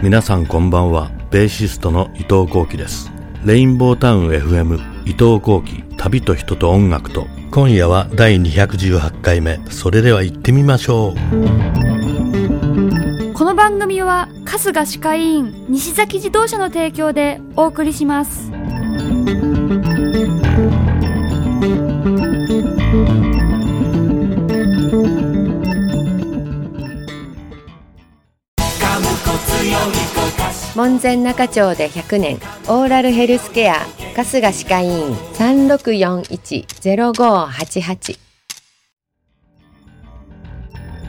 皆さんこんばんは。ベーシストの伊藤幸喜です。レインボータウン FM 伊藤幸喜旅と人と音楽と。今夜は第218回目。それでは行ってみましょう。この番組は春日歯科医院西崎自動車の提供でお送りします。門前仲町で100年。オーラルヘルスケア。春日歯科医院。3641-0588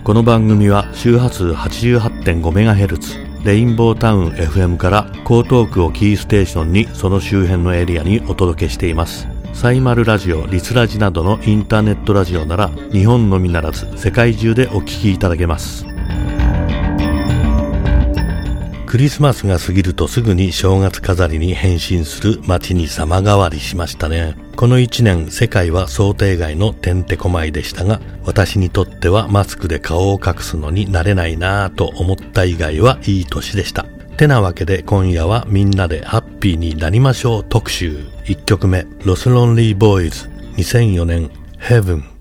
この番組は周波数 88.5MHz レインボータウン FM から江東区をキーステーションにその周辺のエリアにお届けしています。サイマルラジオ、リスラジなどのインターネットラジオなら日本のみならず世界中でお聞きいただけます。クリスマスが過ぎるとすぐに正月飾りに変身する街に様変わりしましたね。この一年世界は想定外のてんてこまいでしたが、私にとってはマスクで顔を隠すのになれないなぁと思った以外はいい年でした。てなわけで今夜はみんなでハッピーになりましょう特集。1曲目、ロスロンリーボーイズ2004年 Heaven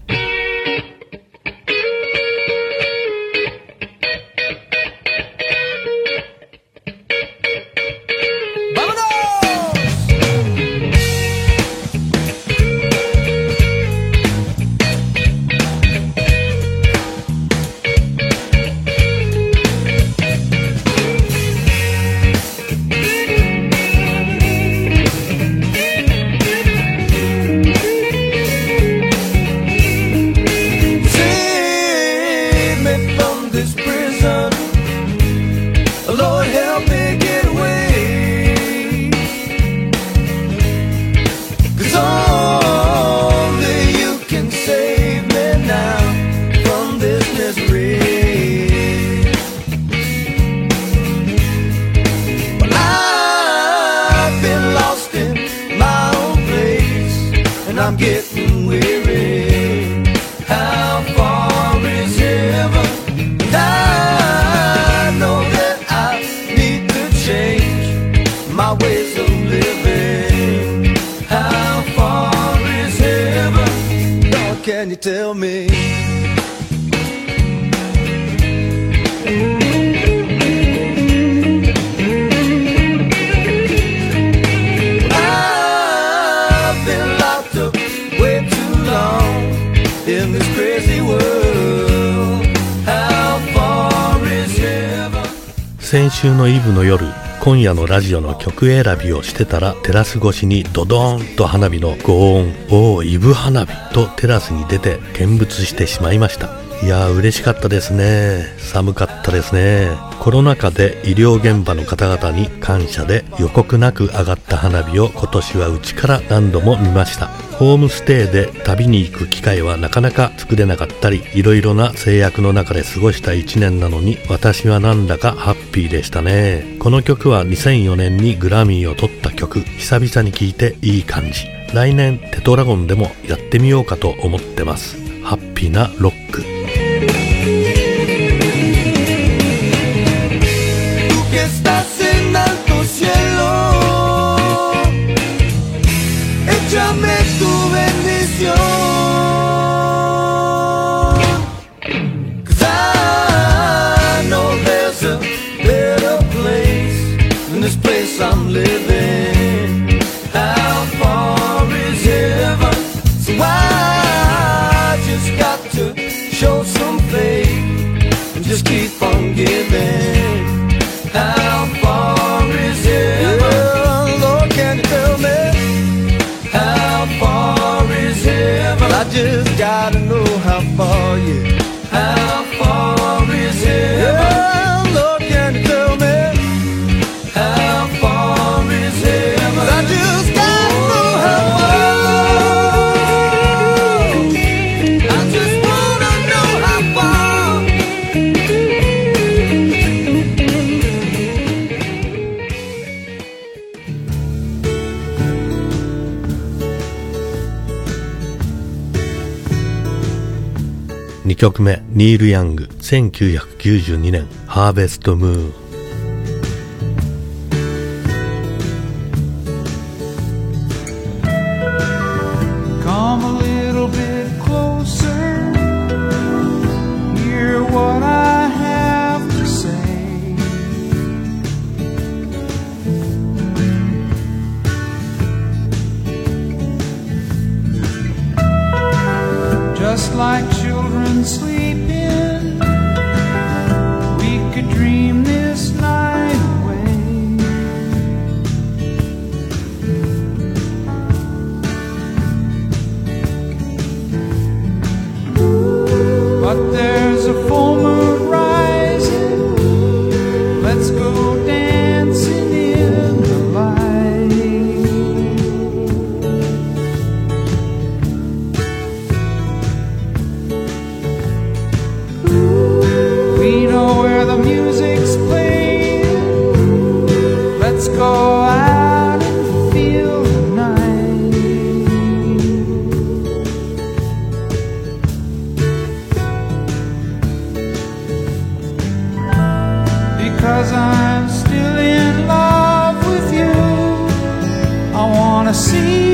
先週のイブの夜今夜のラジオの曲選びをしてたらテラス越しにドドーンと花火のご音「おおイブ花火」とテラスに出て見物してしまいました。いやー嬉しかったですね。寒かったですね。コロナ禍で医療現場の方々に感謝で予告なく上がった花火を今年はうちから何度も見ました。ホームステイで旅に行く機会はなかなか作れなかったりいろいろな制約の中で過ごした1年なのに私はなんだかハッピーでしたね。この曲は2004年にグラミーを取った曲久々に聴いていい感じ。来年テトラゴンでもやってみようかと思ってます。ハッピーなロック。some living. 2曲目ニール・ヤング1992年ハーベスト・ムーン。like children sleeping. Wanna see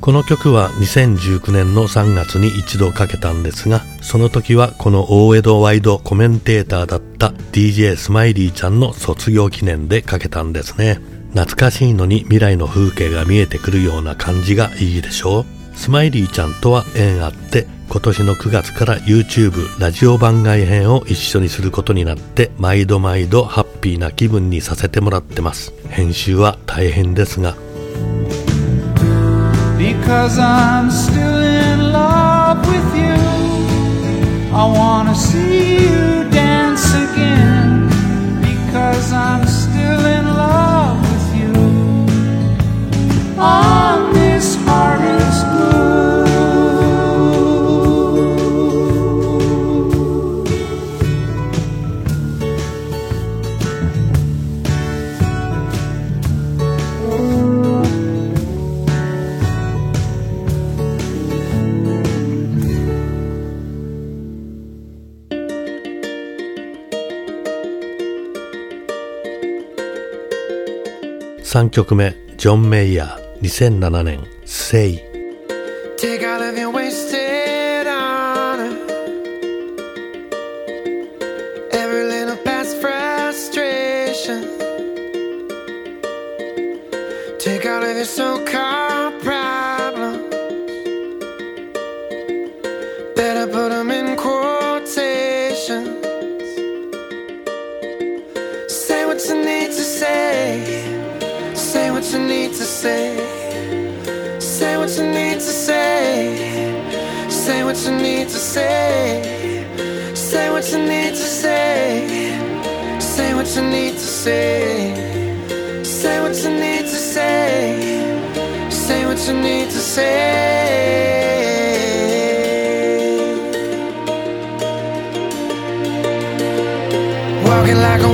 この曲は2019年の3月に一度かけたんですが、その時はこの大江戸ワイドコメンテーターだった DJ スマイリーちゃんの卒業記念でかけたんですね。懐かしいのに未来の風景が見えてくるような感じがいいでしょう。スマイリーちゃんとは縁あって、今年の9月から YouTube ラジオ番外編を一緒にすることになって、毎度毎度ハッピーな気分にさせてもらってます。編集は大変ですが、see 3曲目、ジョン・メイヤー、2007年、Say。Need to say. Say what you need to say. Say what you need to say. Say what you need to say. Say what you need to say. Say what you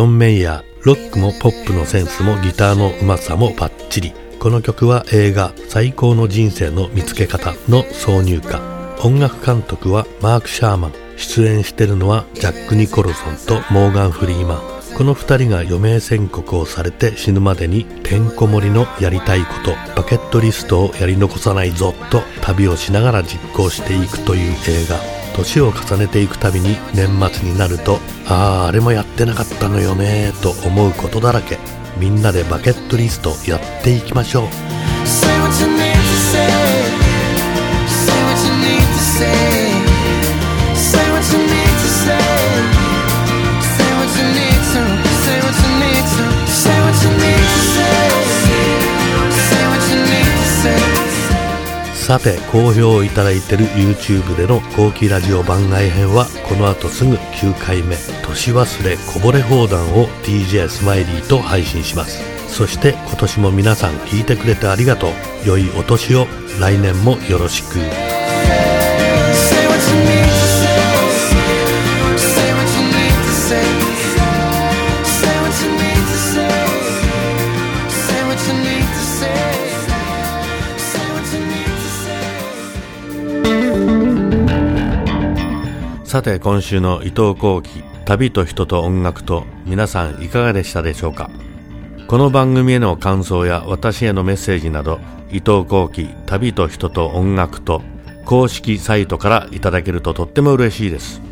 ョン・メイヤー、ロックもポップのセンスもギターのうまさもバッチリ。この曲は映画最高の人生の見つけ方の挿入歌。音楽監督はマーク・シャーマン。出演してるのはジャック・ニコルソンとモーガン・フリーマン。この二人が余命宣告をされて死ぬまでにてんこ盛りのやりたいことバケットリストをやり残さないぞと旅をしながら実行していくという映画年を重ねていくたびに年末になるとあああれもやってなかったのよねと思うことだらけみんなでバケットリストやっていきましょう Say what you need to say. Say what you need to say. Say さて好評をいただいている YouTube での後期ラジオ番外編はこの後すぐ9回目。年忘れこぼれ放談を DJ スマイリーと配信します。そして今年も皆さん聞いてくれてありがとう。良いお年を。来年もよろしく。さて今週の伊藤幸喜旅と人と音楽と皆さんいかがでしたでしょうか？この番組への感想や私へのメッセージなど伊藤幸喜旅と人と音楽と公式サイトからいただけるととっても嬉しいです。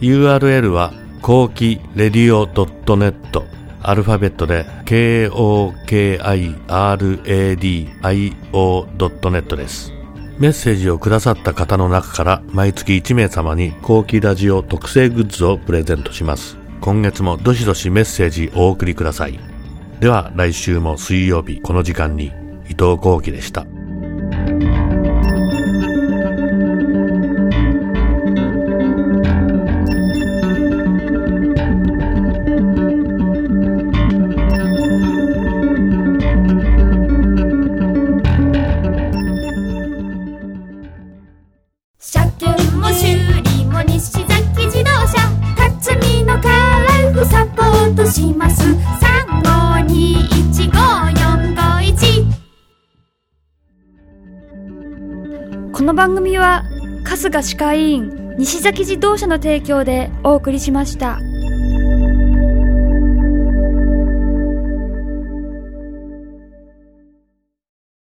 URL は後期レディオ .net アルファベットで KOKIRADIO.net です。メッセージをくださった方の中から毎月1名様に後期ラジオ特製グッズをプレゼントします。今月もどしどしメッセージお送りください。では来週も水曜日この時間に伊藤幸喜でした。修理も西崎自動車辰巳のカラーフサポートします35215451この番組は春日歯科医院西崎自動車の提供でお送りしました。